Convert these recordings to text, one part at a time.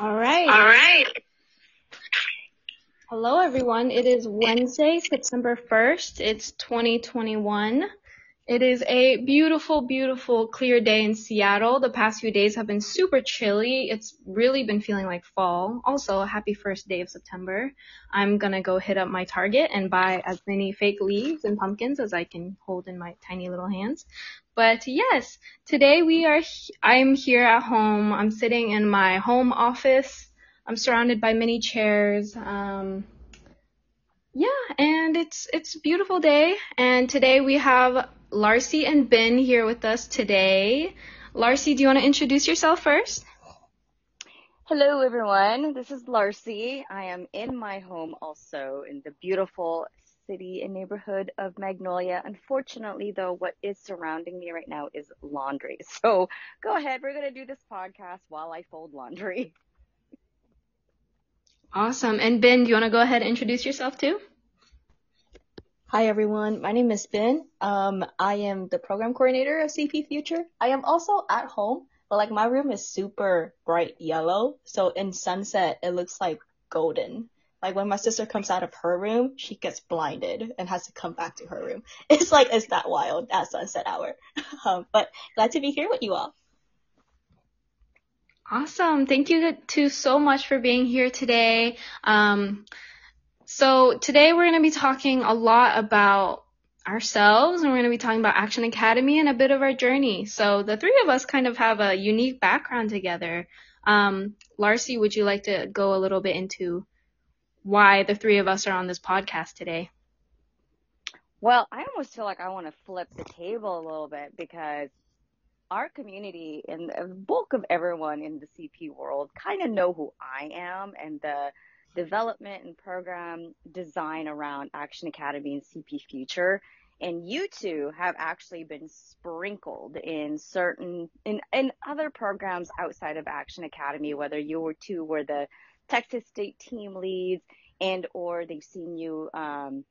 All right. All right. Hello, everyone. It is Wednesday, September 1st. It's 2021. It is a beautiful, beautiful, clear day in Seattle. The past few days have been super chilly. It's really been feeling like fall. Also, happy first day of September. I'm gonna go hit up my Target and buy as many fake leaves and pumpkins as I can hold in my tiny little hands. But yes, today we are, I'm here at home. I'm sitting in my home office. I'm surrounded by many chairs. Um, yeah, and it's, it's a beautiful day. And today we have Larcy and Ben here with us today. Larcy, do you want to introduce yourself first? Hello, everyone. This is Larcy. I am in my home also in the beautiful city and neighborhood of Magnolia. Unfortunately, though, what is surrounding me right now is laundry. So go ahead. We're going to do this podcast while I fold laundry. Awesome. And Ben, do you want to go ahead and introduce yourself too? Hi everyone, my name is Ben. Um, I am the program coordinator of CP Future. I am also at home, but like my room is super bright yellow, so in sunset it looks like golden. Like when my sister comes out of her room, she gets blinded and has to come back to her room. It's like it's that wild at sunset hour. Um, but glad to be here with you all. Awesome. Thank you to so much for being here today. Um, so today we're going to be talking a lot about ourselves and we're going to be talking about Action Academy and a bit of our journey. So the three of us kind of have a unique background together. Um, Larcy, would you like to go a little bit into why the three of us are on this podcast today? Well, I almost feel like I want to flip the table a little bit because our community and the bulk of everyone in the CP world kind of know who I am and the development and program design around Action Academy and CP Future. And you two have actually been sprinkled in certain, in, in other programs outside of Action Academy, whether you two were the Texas State team leads and or they've seen you, um,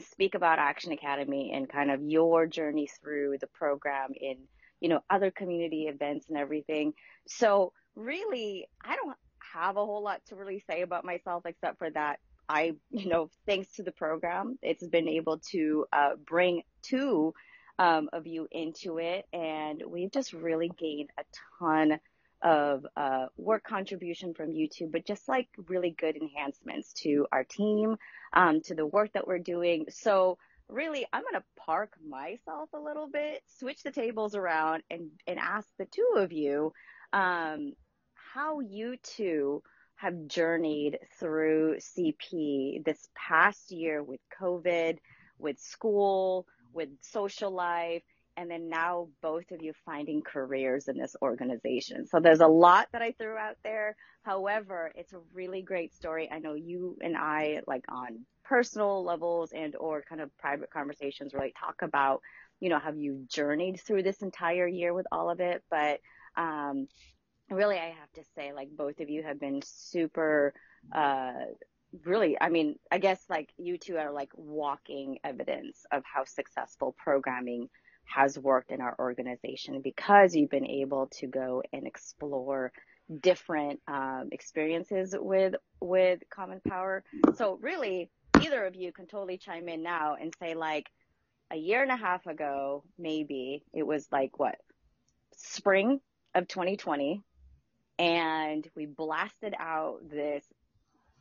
speak about Action Academy and kind of your journey through the program in you know, other community events and everything. So really, I don't have a whole lot to really say about myself except for that I, you know, thanks to the program, it's been able to uh, bring two um, of you into it, and we've just really gained a ton of uh, work contribution from you two, but just like really good enhancements to our team, um, to the work that we're doing. So really, I'm going to park myself a little bit, switch the tables around, and and ask the two of you um, how you two have journeyed through CP this past year with COVID, with school, with social life, and then now both of you finding careers in this organization. So there's a lot that I threw out there. However, it's a really great story. I know you and I, like on personal levels and or kind of private conversations really talk about, you know, have you journeyed through this entire year with all of it? But um, really, I have to say, like both of you have been super. Uh, really, I mean, I guess like you two are like walking evidence of how successful programming has worked in our organization because you've been able to go and explore different um, experiences with with common power so really either of you can totally chime in now and say like a year and a half ago, maybe it was like what spring of 2020 and we blasted out this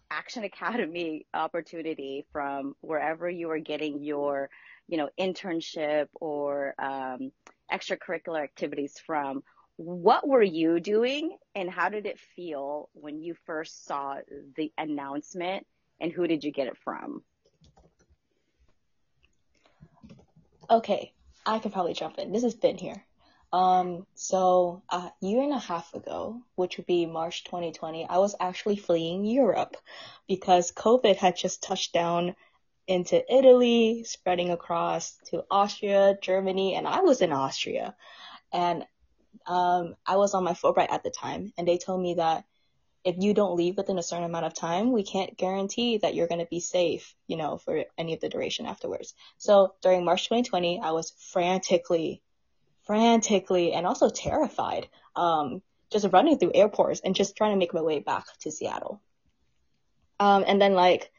action academy opportunity from wherever you were getting your you know internship or um, extracurricular activities from what were you doing and how did it feel when you first saw the announcement and who did you get it from? Okay, I can probably jump in. This has been here. Um, so a year and a half ago, which would be March 2020, I was actually fleeing Europe because COVID had just touched down into Italy, spreading across to Austria, Germany, and I was in Austria. And um, I was on my Fulbright at the time, and they told me that if you don't leave within a certain amount of time, we can't guarantee that you're going to be safe, you know, for any of the duration afterwards. So during March 2020, I was frantically, frantically, and also terrified, um, just running through airports and just trying to make my way back to Seattle. Um, and then like,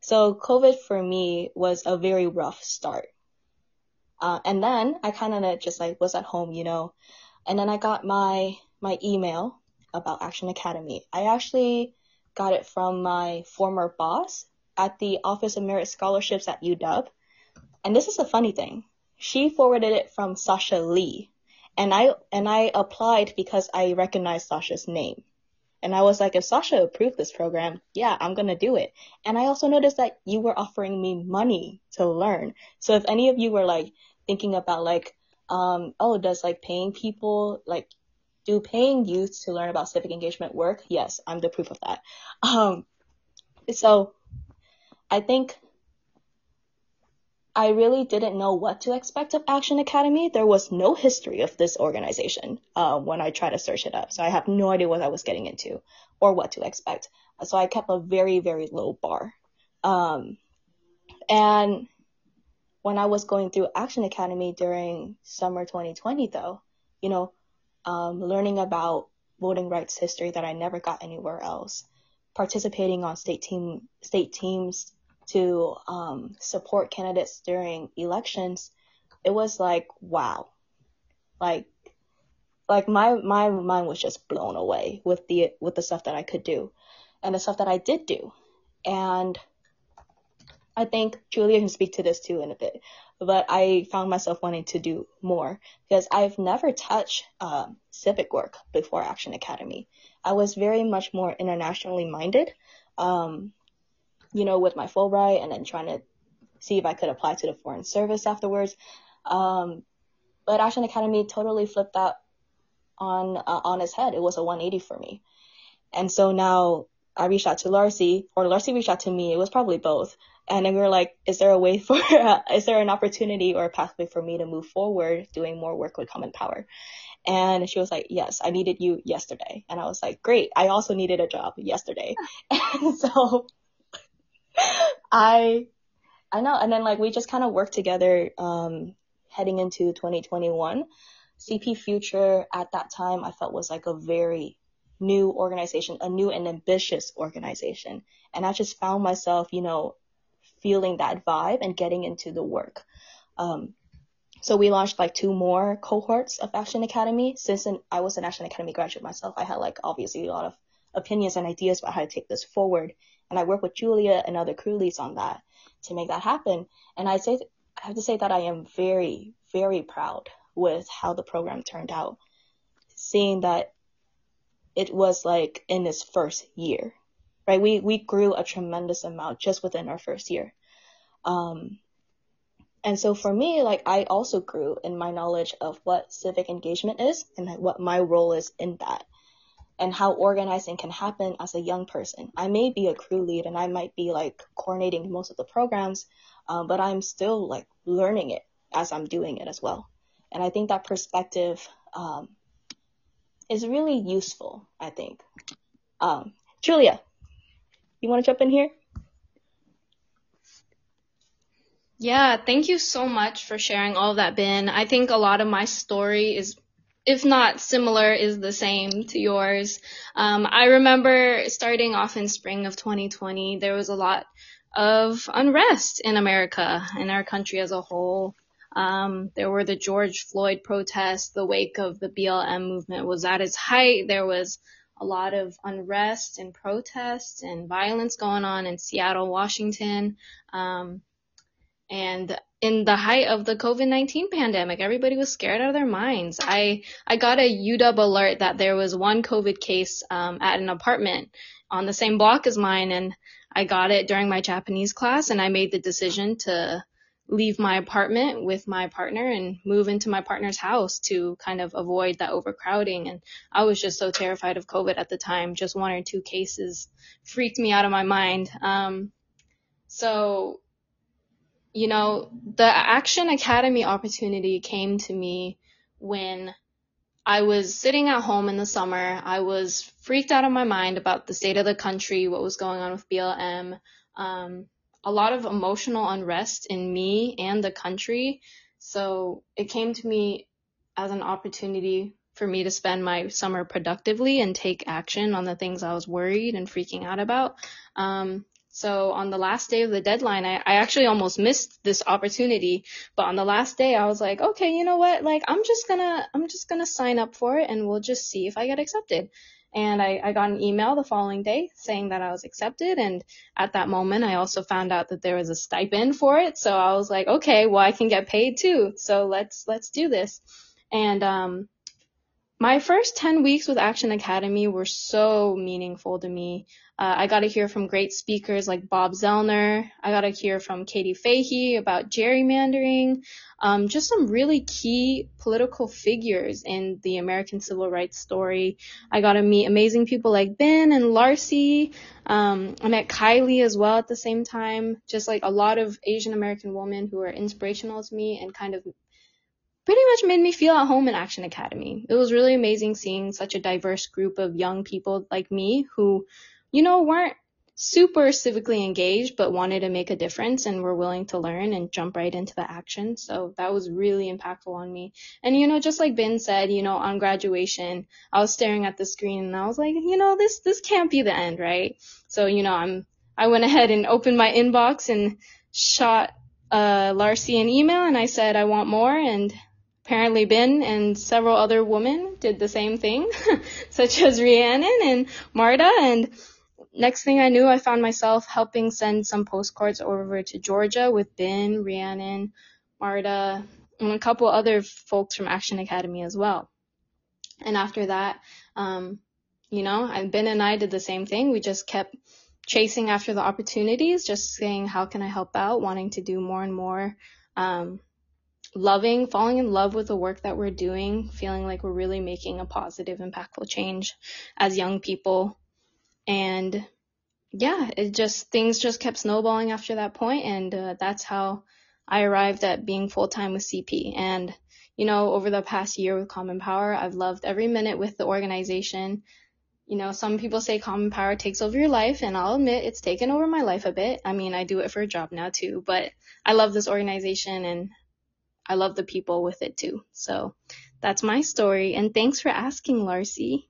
so COVID for me was a very rough start. Uh, and then I kind of just like was at home, you know, and then I got my, my email about Action Academy. I actually got it from my former boss at the Office of Merit Scholarships at UW. And this is a funny thing. She forwarded it from Sasha Lee. And I, and I applied because I recognized Sasha's name. And I was like, if Sasha approved this program, yeah, I'm going to do it. And I also noticed that you were offering me money to learn. So if any of you were like thinking about like, um, oh, does like paying people, like, do paying youth to learn about civic engagement work? Yes, I'm the proof of that. Um, so I think I really didn't know what to expect of Action Academy. There was no history of this organization uh, when I tried to search it up. So I have no idea what I was getting into or what to expect. So I kept a very, very low bar. Um, and when I was going through Action Academy during summer 2020, though, you know, um, learning about voting rights history that I never got anywhere else, participating on state team, state teams to um, support candidates during elections, it was like wow, like like my my mind was just blown away with the with the stuff that I could do, and the stuff that I did do, and I think Julia can speak to this too in a bit. But I found myself wanting to do more because I've never touched um, civic work before Action Academy. I was very much more internationally minded. Um, you know, with my Fulbright and then trying to see if I could apply to the foreign service afterwards. Um, but Action Academy totally flipped that on uh, on its head. It was a 180 for me. And so now I reached out to Larcy, or Larcy reached out to me. It was probably both. And then we were like, is there a way for, uh, is there an opportunity or a pathway for me to move forward doing more work with Common Power? And she was like, yes, I needed you yesterday. And I was like, great. I also needed a job yesterday. and so I, I know. And then like we just kind of worked together, um, heading into 2021. CP Future at that time I felt was like a very new organization, a new and ambitious organization. And I just found myself, you know, feeling that vibe and getting into the work. Um, so we launched like two more cohorts of Action Academy. Since I was an Action Academy graduate myself, I had like obviously a lot of opinions and ideas about how to take this forward. And I work with Julia and other crew leads on that to make that happen. And I say, I have to say that I am very, very proud with how the program turned out. Seeing that it was like in its first year, right? We, we grew a tremendous amount just within our first year. Um, and so for me, like I also grew in my knowledge of what civic engagement is and what my role is in that and how organizing can happen as a young person. I may be a crew lead and I might be like coordinating most of the programs, um, but I'm still like learning it as I'm doing it as well. And I think that perspective um, is really useful, I think. Um, Julia, you want to jump in here? Yeah, thank you so much for sharing all of that, Ben. I think a lot of my story is if not similar, is the same to yours. Um, I remember starting off in spring of 2020, there was a lot of unrest in America, in our country as a whole. Um, there were the George Floyd protests, the wake of the BLM movement was at its height. There was a lot of unrest and protests and violence going on in Seattle, Washington. Um, and in the height of the COVID-19 pandemic, everybody was scared out of their minds. I, I got a UW alert that there was one COVID case, um, at an apartment on the same block as mine. And I got it during my Japanese class and I made the decision to leave my apartment with my partner and move into my partner's house to kind of avoid that overcrowding. And I was just so terrified of COVID at the time. Just one or two cases freaked me out of my mind. Um, so you know, the Action Academy opportunity came to me when I was sitting at home in the summer. I was freaked out of my mind about the state of the country, what was going on with BLM, um, a lot of emotional unrest in me and the country. So it came to me as an opportunity for me to spend my summer productively and take action on the things I was worried and freaking out about. Um, so on the last day of the deadline, I, I actually almost missed this opportunity. But on the last day, I was like, okay, you know what? Like, I'm just gonna, I'm just gonna sign up for it and we'll just see if I get accepted. And I, I got an email the following day saying that I was accepted. And at that moment, I also found out that there was a stipend for it. So I was like, okay, well, I can get paid too. So let's, let's do this. And, um, my first 10 weeks with Action Academy were so meaningful to me. Uh, I got to hear from great speakers like Bob Zellner. I got to hear from Katie Fahey about gerrymandering. Um, just some really key political figures in the American civil rights story. I got to meet amazing people like Ben and Larcy. Um, I met Kylie as well at the same time. Just like a lot of Asian American women who are inspirational to me and kind of pretty much made me feel at home in Action Academy. It was really amazing seeing such a diverse group of young people like me who you know, weren't super civically engaged, but wanted to make a difference and were willing to learn and jump right into the action. So that was really impactful on me. And, you know, just like Ben said, you know, on graduation, I was staring at the screen and I was like, you know, this, this can't be the end, right? So, you know, I'm, I went ahead and opened my inbox and shot, uh, Larcy an email and I said, I want more. And apparently Ben and several other women did the same thing, such as Rhiannon and Marta. And, next thing I knew, I found myself helping send some postcards over to Georgia with Ben, Rhiannon, Marta, and a couple other folks from Action Academy as well. And after that, um, you know, Ben and I did the same thing. We just kept chasing after the opportunities, just saying, how can I help out, wanting to do more and more, um, loving, falling in love with the work that we're doing, feeling like we're really making a positive, impactful change as young people and yeah, it just things just kept snowballing after that point, and uh, that's how I arrived at being full time with CP. And you know, over the past year with Common Power, I've loved every minute with the organization. You know, some people say Common Power takes over your life, and I'll admit it's taken over my life a bit. I mean, I do it for a job now too, but I love this organization and I love the people with it too. So that's my story, and thanks for asking, Larcy.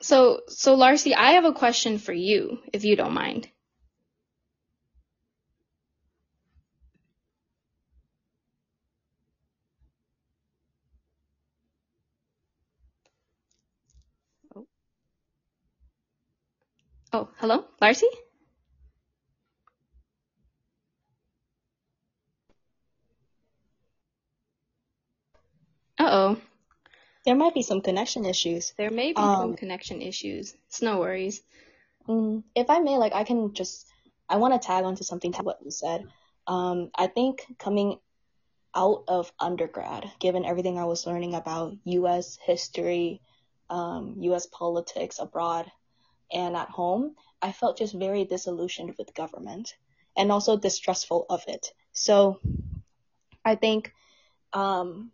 So, so Larcy, I have a question for you, if you don't mind. Oh hello, Larcy? Uh-oh. There might be some connection issues. There may be um, some connection issues. It's no worries. Mm, if I may, like, I can just, I want to tag onto something to what you said. Um, I think coming out of undergrad, given everything I was learning about U.S. history, um, U.S. politics abroad and at home, I felt just very disillusioned with government and also distrustful of it. So I think um,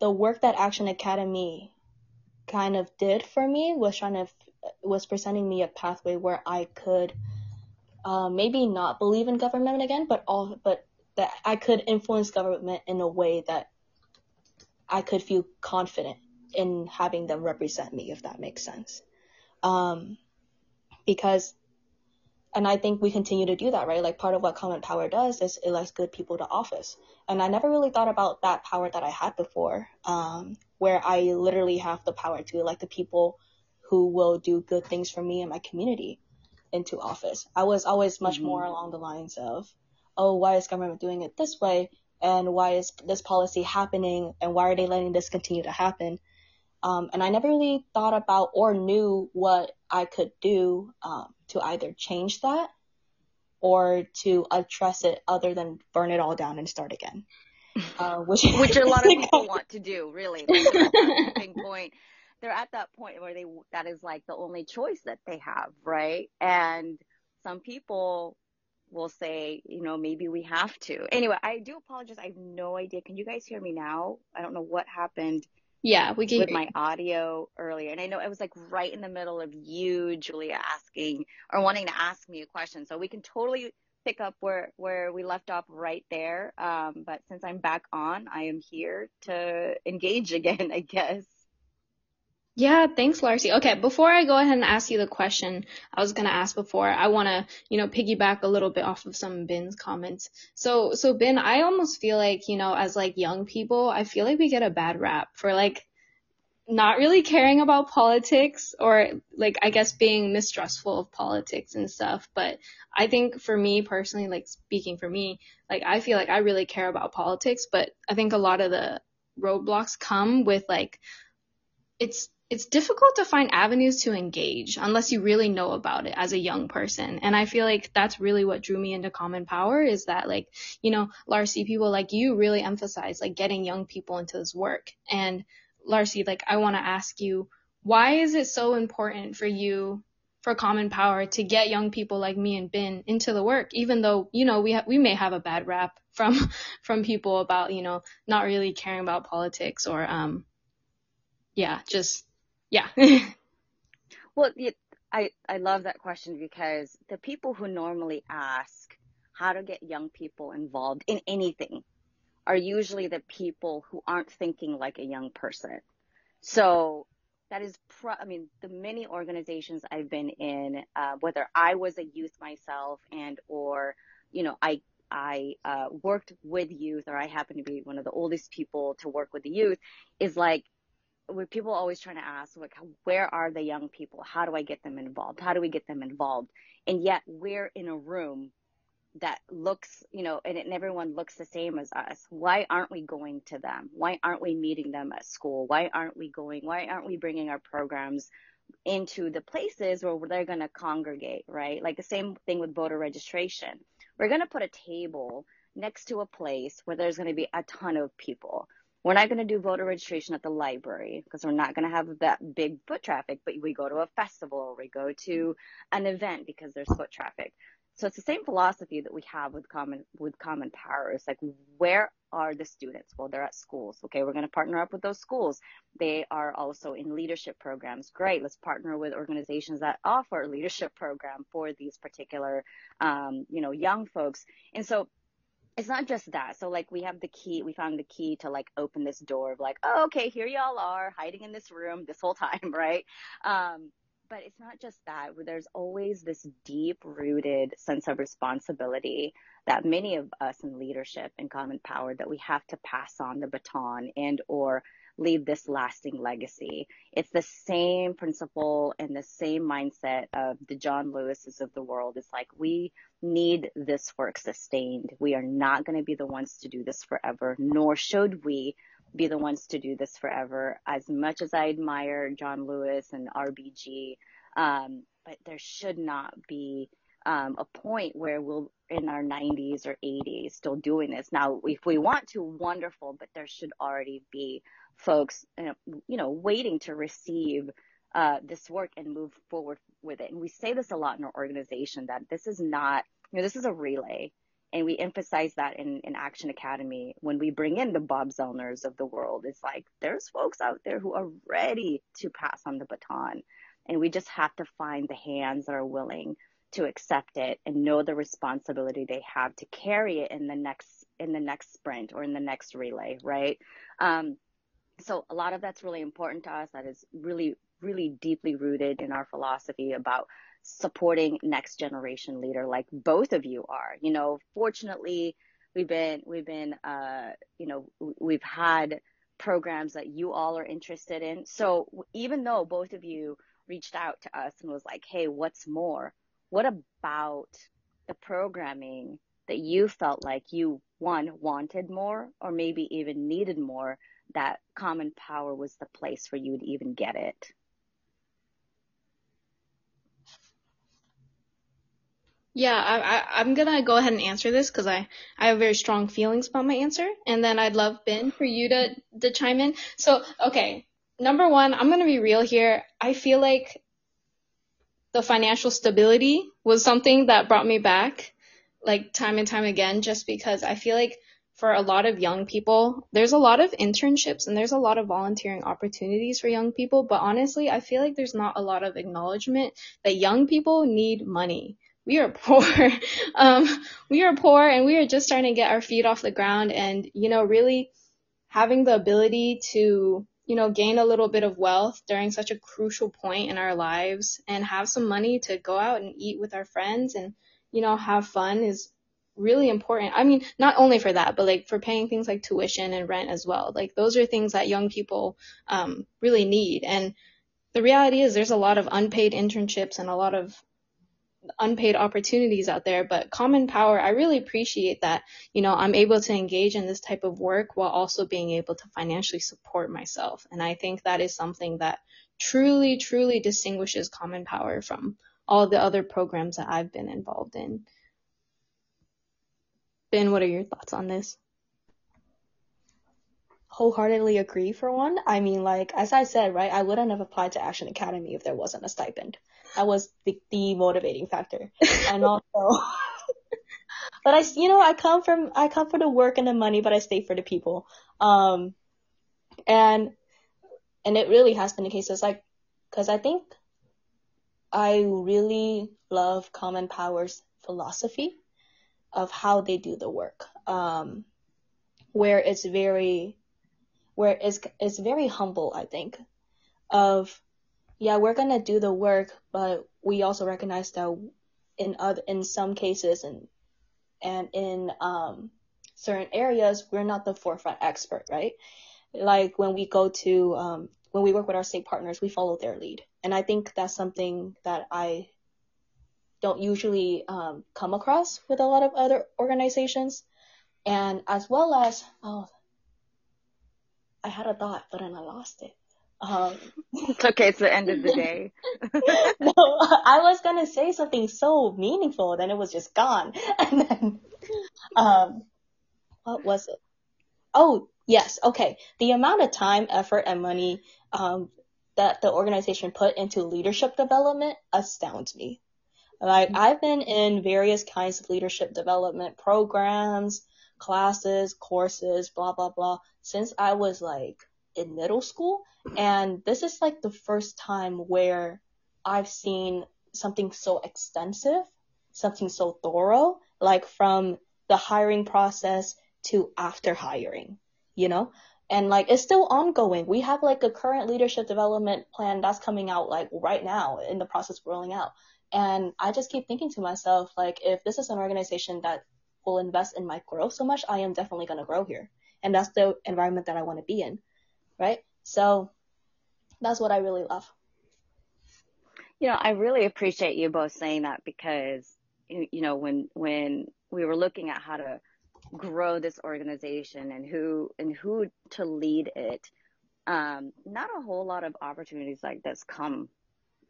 the work that Action Academy kind of did for me was trying to was presenting me a pathway where I could uh, maybe not believe in government again, but all but that I could influence government in a way that I could feel confident in having them represent me, if that makes sense. Um, because and I think we continue to do that, right? Like part of what Common Power does is it elects good people to office. And I never really thought about that power that I had before, um, where I literally have the power to elect the people who will do good things for me and my community into office. I was always much mm-hmm. more along the lines of, oh, why is government doing it this way? And why is this policy happening? And why are they letting this continue to happen? Um, and I never really thought about or knew what I could do um, to either change that or to address it other than burn it all down and start again. Uh, which which a lot of people want to do, really. Like, point. They're at that point where they that is like the only choice that they have, right? And some people will say, you know, maybe we have to. Anyway, I do apologize. I have no idea. Can you guys hear me now? I don't know what happened Yeah, we can with my audio earlier. And I know it was like right in the middle of you, Julia, asking or wanting to ask me a question. So we can totally pick up where where we left off right there. Um, but since I'm back on, I am here to engage again, I guess. Yeah, thanks, Larcy. Okay, before I go ahead and ask you the question I was gonna ask before, I wanna, you know, piggyback a little bit off of some Ben's comments. So, so Ben, I almost feel like, you know, as like young people, I feel like we get a bad rap for like not really caring about politics or like I guess being mistrustful of politics and stuff. But I think for me personally, like speaking for me, like I feel like I really care about politics, but I think a lot of the roadblocks come with like it's it's difficult to find avenues to engage unless you really know about it as a young person. And I feel like that's really what drew me into Common Power is that like, you know, Larcy, people like you really emphasize like getting young people into this work. And Larcy, like I want to ask you, why is it so important for you for Common Power to get young people like me and Ben into the work, even though, you know, we ha- we may have a bad rap from from people about, you know, not really caring about politics or um yeah, just yeah. well, I, I love that question because the people who normally ask how to get young people involved in anything are usually the people who aren't thinking like a young person. So that is, pro- I mean, the many organizations I've been in, uh, whether I was a youth myself and or, you know, I I uh, worked with youth, or I happen to be one of the oldest people to work with the youth, is like where people always trying to ask like where are the young people? How do i get them involved? How do we get them involved? And yet we're in a room that looks you know and, and everyone looks the same as us. Why aren't we going to them? Why aren't we meeting them at school? Why aren't we going? Why aren't we bringing our programs into the places where they're going to congregate right? Like the same thing with voter registration. We're going to put a table next to a place where there's going to be a ton of people we're not going to do voter registration at the library because we're not going to have that big foot traffic, but we go to a festival or we go to an event because there's foot traffic. So it's the same philosophy that we have with common with common power. It's like where are the students? Well, they're at schools. Okay, we're going to partner up with those schools. They are also in leadership programs. Great. Let's partner with organizations that offer a leadership program for these particular, um, you know, young folks. And so it's not just that. So like we have the key, we found the key to like open this door of like, oh, okay, here y'all are hiding in this room this whole time, right? Um, but it's not just that. There's always this deep rooted sense of responsibility that many of us in leadership and common power that we have to pass on the baton and or leave this lasting legacy. It's the same principle and the same mindset of the John Lewises of the world. It's like we need this work sustained. We are not going to be the ones to do this forever, nor should we be the ones to do this forever. As much as I admire John Lewis and RBG, um, but there should not be um, a point where we'll in our 90s or 80s still doing this. Now, if we want to, wonderful, but there should already be folks, you know, waiting to receive uh, this work and move forward with it. And we say this a lot in our organization that this is not, you know, this is a relay. And we emphasize that in, in Action Academy when we bring in the Bob Zellners of the world. It's like there's folks out there who are ready to pass on the baton. And we just have to find the hands that are willing to accept it and know the responsibility they have to carry it in the next in the next sprint or in the next relay, right? Um, so a lot of that's really important to us. That is really, really deeply rooted in our philosophy about supporting next generation leader like both of you are. You know, fortunately, we've been, we've been, uh, you know, we've had programs that you all are interested in. So even though both of you reached out to us and was like, Hey, what's more? What about the programming that you felt like you one wanted more or maybe even needed more that common power was the place for you to even get it. Yeah, I, am gonna go ahead and answer this because I, I have very strong feelings about my answer, and then I'd love Ben for you to to chime in. So, okay, number one, I'm gonna be real here. I feel like the financial stability was something that brought me back, like time and time again, just because I feel like for a lot of young people, there's a lot of internships and there's a lot of volunteering opportunities for young people. But honestly, I feel like there's not a lot of acknowledgement that young people need money. We are poor. um, we are poor and we are just starting to get our feet off the ground and, you know, really having the ability to you know, gain a little bit of wealth during such a crucial point in our lives and have some money to go out and eat with our friends and, you know, have fun is really important. I mean, not only for that, but like for paying things like tuition and rent as well. Like those are things that young people um, really need. And the reality is there's a lot of unpaid internships and a lot of unpaid opportunities out there. But Common Power, I really appreciate that, you know, I'm able to engage in this type of work while also being able to financially support myself. And I think that is something that truly, truly distinguishes Common Power from all the other programs that I've been involved in. Ben, what are your thoughts on this? Wholeheartedly agree for one. I mean, like, as I said, right, I wouldn't have applied to Action Academy if there wasn't a stipend. That was the, the motivating factor. and also, but I, you know, I come from, I come for the work and the money, but I stay for the people. Um, and, and it really has been the case. It's like, cause I think I really love Common Power's philosophy of how they do the work. Um, where it's very, where it's, it's very humble, I think, of, yeah, we're gonna do the work, but we also recognize that in other, in some cases and, and in, um, certain areas, we're not the forefront expert, right? Like when we go to, um, when we work with our state partners, we follow their lead. And I think that's something that I don't usually um, come across with a lot of other organizations. And as well as, oh, I had a thought, but then I lost it. Um, it's okay. It's the end of the day. no, I was gonna say something so meaningful, then it was just gone. And then, um, what was it? Oh, yes. Okay. The amount of time, effort, and money, um, that the organization put into leadership development astounds me. Like I've been in various kinds of leadership development programs, classes, courses, blah, blah, blah, since I was like in middle school. And this is like the first time where I've seen something so extensive, something so thorough, like from the hiring process to after hiring, you know? And like it's still ongoing. We have like a current leadership development plan that's coming out like right now in the process of rolling out. And I just keep thinking to myself, like, if this is an organization that will invest in my growth so much, I am definitely going to grow here. And that's the environment that I want to be in. Right. So that's what I really love. You know, I really appreciate you both saying that because, you know, when, when we were looking at how to grow this organization and who, and who to lead it, um, not a whole lot of opportunities like this come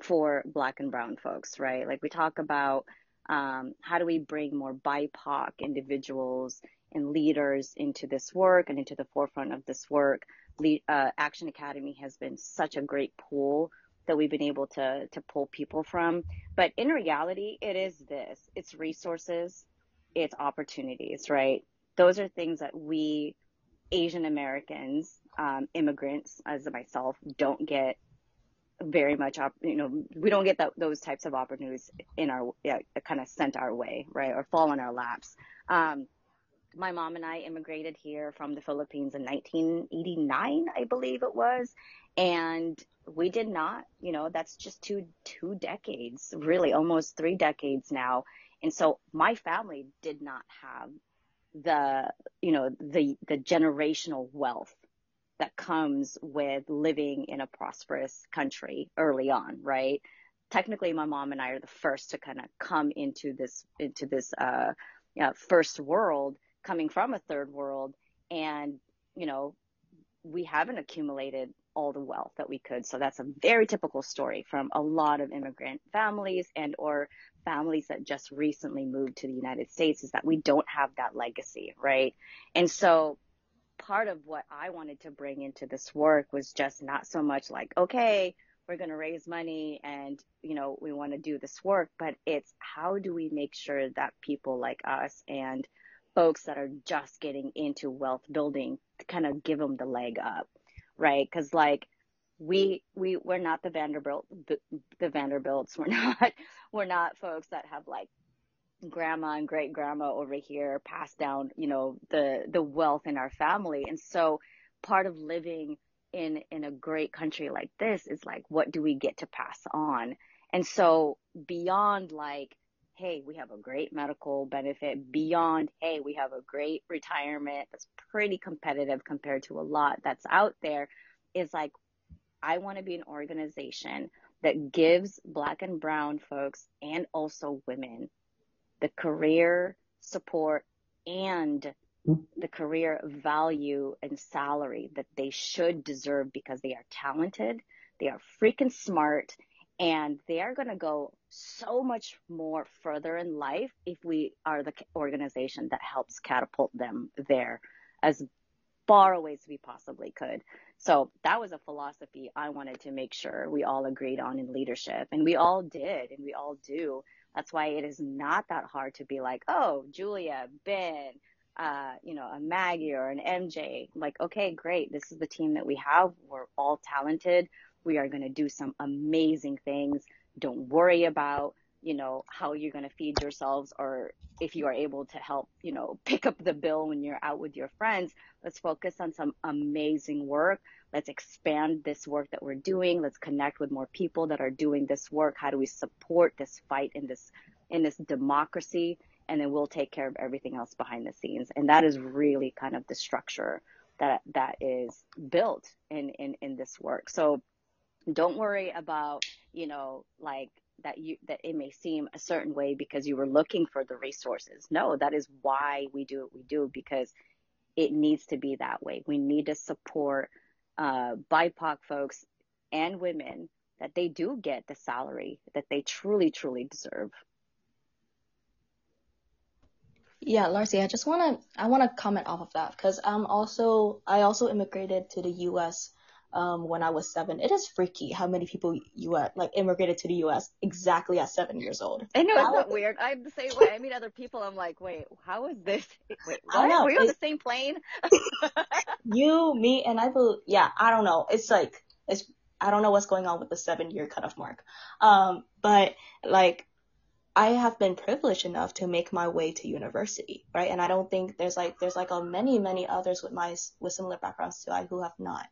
for black and brown folks, right? Like we talk about um, how do we bring more BIPOC individuals and leaders into this work and into the forefront of this work. Le- uh, Action Academy has been such a great pool that we've been able to to pull people from. But in reality, it is this: it's resources, it's opportunities, right? Those are things that we Asian Americans, um, immigrants, as myself, don't get very much, you know, we don't get that, those types of opportunities in our, yeah, kind of sent our way, right, or fall in our laps. Um, my mom and I immigrated here from the Philippines in 1989, I believe it was, and we did not, you know, that's just two two decades, really almost three decades now, and so my family did not have the, you know, the the generational wealth that comes with living in a prosperous country early on, right? Technically, my mom and I are the first to kind of come into this into this uh, you know, first world, coming from a third world, and you know, we haven't accumulated all the wealth that we could. So that's a very typical story from a lot of immigrant families and or families that just recently moved to the United States is that we don't have that legacy, right? And so part of what I wanted to bring into this work was just not so much like, okay, we're going to raise money and, you know, we want to do this work, but it's how do we make sure that people like us and folks that are just getting into wealth building kind of give them the leg up, right? Because like we we we're not the Vanderbilt the, the Vanderbilts. We're not we're not folks that have like grandma and great grandma over here passed down you know the the wealth in our family. And so part of living in in a great country like this is like what do we get to pass on? And so beyond like hey we have a great medical benefit beyond hey we have a great retirement that's pretty competitive compared to a lot that's out there is like i want to be an organization that gives black and brown folks and also women the career support and hmm. the career value and salary that they should deserve because they are talented, they are freaking smart, and they are going to go so much more further in life if we are the organization that helps catapult them there as far away as we possibly could. So that was a philosophy I wanted to make sure we all agreed on in leadership, and we all did, and we all do. That's why it is not that hard to be like, oh, Julia, Ben, uh, you know, a Maggie or an MJ. Like, okay, great. This is the team that we have. We're all talented. We are going to do some amazing things. Don't worry about, you know, how you're going to feed yourselves or if you are able to help, you know, pick up the bill when you're out with your friends. Let's focus on some amazing work. Let's expand this work that we're doing. Let's connect with more people that are doing this work. How do we support this fight in this in this democracy? And then we'll take care of everything else behind the scenes. And that is really kind of the structure that that is built in in in this work. So don't worry about you know like that you that it may seem a certain way because you were looking for the resources. No, that is why we do what we do because it needs to be that way. We need to support uh, BIPOC folks and women that they do get the salary that they truly, truly deserve. Yeah, Larcy, I just wanna I wanna comment off of that because I'm also I also immigrated to the U.S. Um, when I was seven. It is freaky how many people you like immigrated to the U.S. exactly at seven years old. I know it's not weird. I'm the same way. I meet other people. I'm like, wait, how is this? Wait, what? Know, Were you on the same plane? you, me, and I believe. Yeah, I don't know. It's like it's. I don't know what's going on with the seven year cutoff mark. Um, but like I have been privileged enough to make my way to university, right? And I don't think there's like there's like a many many others with my with similar backgrounds to I who have not.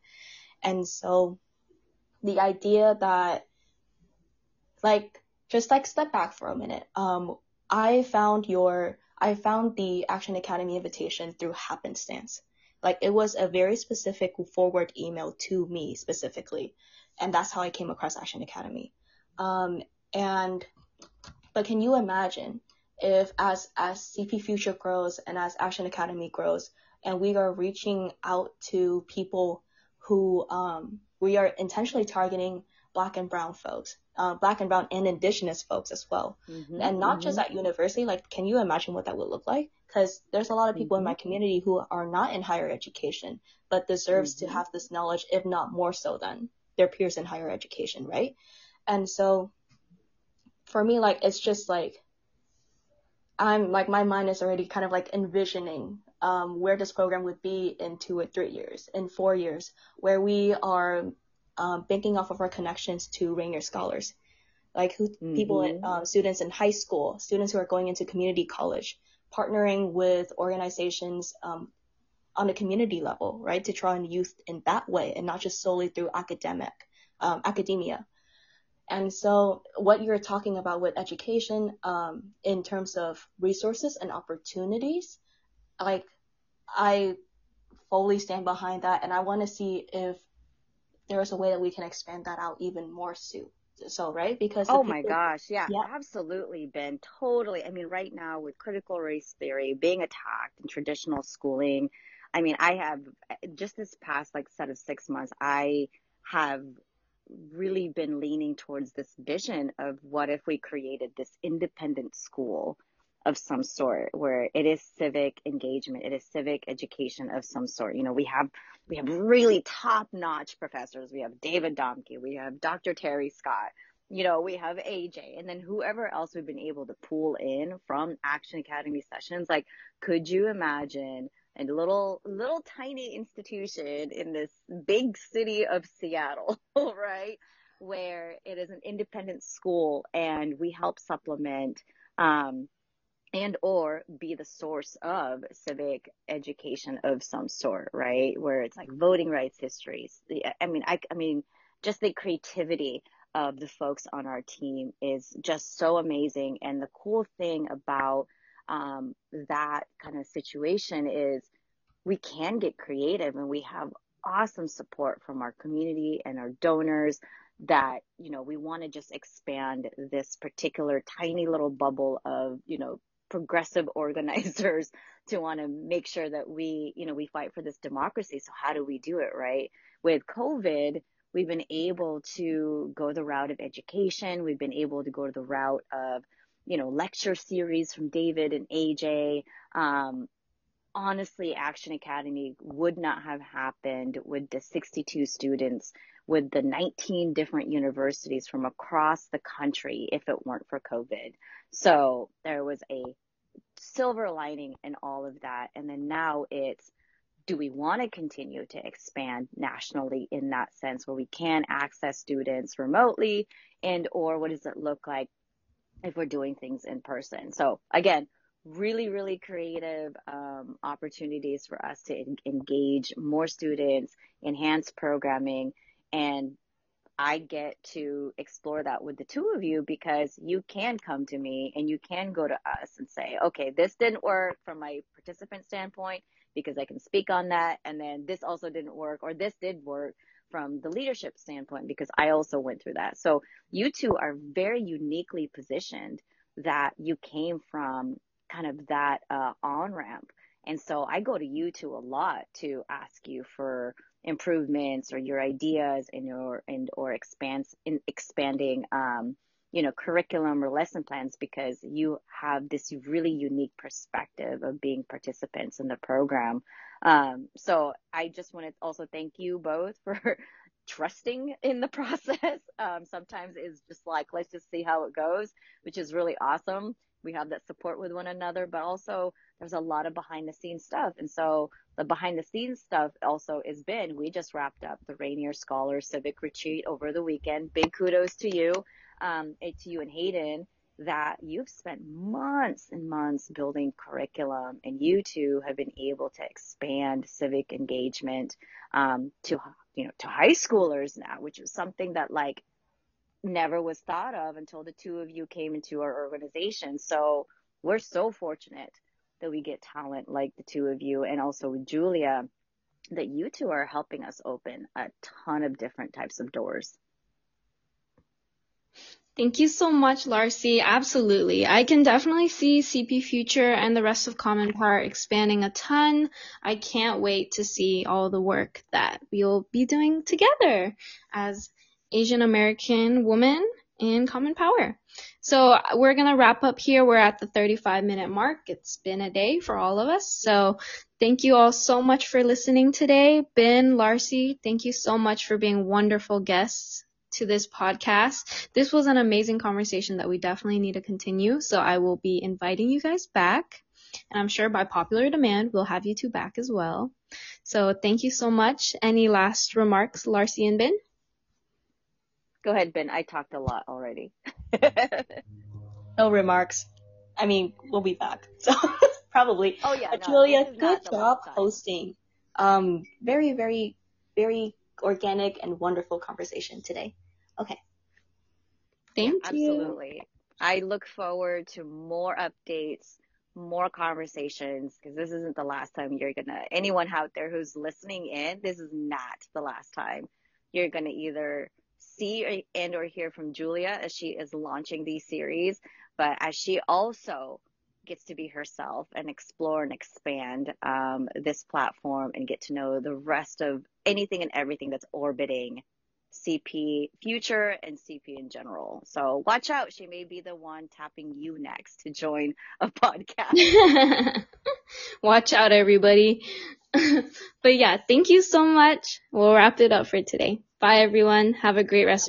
And so the idea that like just like step back for a minute. Um, I found your I found the Action Academy invitation through happenstance. Like it was a very specific forward email to me specifically, and that's how I came across Action Academy. Um, and but can you imagine if as as CP Future grows and as Action Academy grows, and we are reaching out to people who um, we are intentionally targeting black and brown folks, uh, black and brown and indigenous folks as well. Mm-hmm, and not mm-hmm. just at university, like, can you imagine what that would look like? Because there's a lot of people mm-hmm. in my mm-hmm. community who are not in higher education, but deserves to mm-hmm. have this knowledge, if not more so than their peers in higher education, right? And so for me, like, it's just like, I'm like, my mind is already kind of like envisioning um, where this program would be in two or three years, in four years, where we are um, banking off of our connections to Rainier scholars, like who, mm-hmm. people, um, students in high school, students who are going into community college, partnering with organizations um, on a community level, right, to draw in youth in that way and not just solely through academic um, academia. And so, what you're talking about with education um, in terms of resources and opportunities like I fully stand behind that and I want to see if there's a way that we can expand that out even more soon. So, right? Because Oh my gosh, yeah, yeah, absolutely Ben totally. I mean, right now with critical race theory being attacked in traditional schooling, I mean, I have just this past like set of 6 months, I have really been leaning towards this vision of what if we created this independent school of some sort where it is civic engagement it is civic education of some sort you know we have we have really top notch professors we have david Domke we have dr terry scott you know, we have AJ and then whoever else we've been able to pull in from Action Academy sessions. Like, could you imagine a little, little tiny institution in this big city of Seattle, right? Where it is an independent school and we help supplement, um, and or be the source of civic education of some sort, right? Where it's like voting rights histories. I mean, I, I mean, just the creativity of the folks on our team is just so amazing. And the cool thing about um, that kind of situation is we can get creative and we have awesome support from our community and our donors that you know we want to just expand this particular tiny little bubble of you know progressive organizers to want to make sure that we you know we fight for this democracy so how do we do it right with covid we've been able to go the route of education. We've been able to go to the route of, you know, lecture series from David and AJ. Um, honestly, Action Academy would not have happened with the 62 students, with the 19 different universities from across the country if it weren't for COVID. So there was a silver lining in all of that. And then now it's do we want to continue to expand nationally in that sense where we can access students remotely and or what does it look like if we're doing things in person so again really really creative um, opportunities for us to en- engage more students enhance programming and I get to explore that with the two of you because you can come to me and you can go to us and say, okay, this didn't work from my participant standpoint because I can speak on that. And then this also didn't work, or this did work from the leadership standpoint because I also went through that. So you two are very uniquely positioned that you came from kind of that uh, on ramp. And so I go to you two a lot to ask you for improvements or your ideas and your and or expands in expanding um, you know, curriculum or lesson plans because you have this really unique perspective of being participants in the program. Um, so I just want to also thank you both for trusting in the process. Um, sometimes it's just like, let's just see how it goes, which is really awesome. We have that support with one another, but also there's a lot of behind the scenes stuff. And so the behind the scenes stuff also has been, we just wrapped up the Rainier Scholars Civic Retreat over the weekend. Big kudos to you um, to you and Hayden that you've spent months and months building curriculum and you two have been able to expand civic engagement um, to you know to high schoolers now which is something that like never was thought of until the two of you came into our organization so we're so fortunate that we get talent like the two of you and also with julia that you two are helping us open a ton of different types of doors Thank you so much, Larcy. Absolutely. I can definitely see CP Future and the rest of Common Power expanding a ton. I can't wait to see all the work that we'll be doing together as Asian American women in Common Power. So we're going to wrap up here. We're at the 35 minute mark. It's been a day for all of us. So thank you all so much for listening today. Ben, Larcy, thank you so much for being wonderful guests to this podcast. This was an amazing conversation that we definitely need to continue. So I will be inviting you guys back. And I'm sure by popular demand, we'll have you two back as well. So thank you so much. Any last remarks, Larcy and Ben? Go ahead, Ben. I talked a lot already. no remarks. I mean, we'll be back. So probably. Oh yeah. No, Julia, good job hosting. Um, very, very, very organic and wonderful conversation today. Okay. Thank yeah, you. Absolutely. I look forward to more updates, more conversations, because this isn't the last time you're gonna, anyone out there who's listening in, this is not the last time you're gonna either see and or hear from Julia as she is launching these series, but as she also gets to be herself and explore and expand um, this platform and get to know the rest of anything and everything that's orbiting CP future and CP in general. So watch out. She may be the one tapping you next to join a podcast. watch out, everybody. but yeah, thank you so much. We'll wrap it up for today. Bye, everyone. Have a great rest.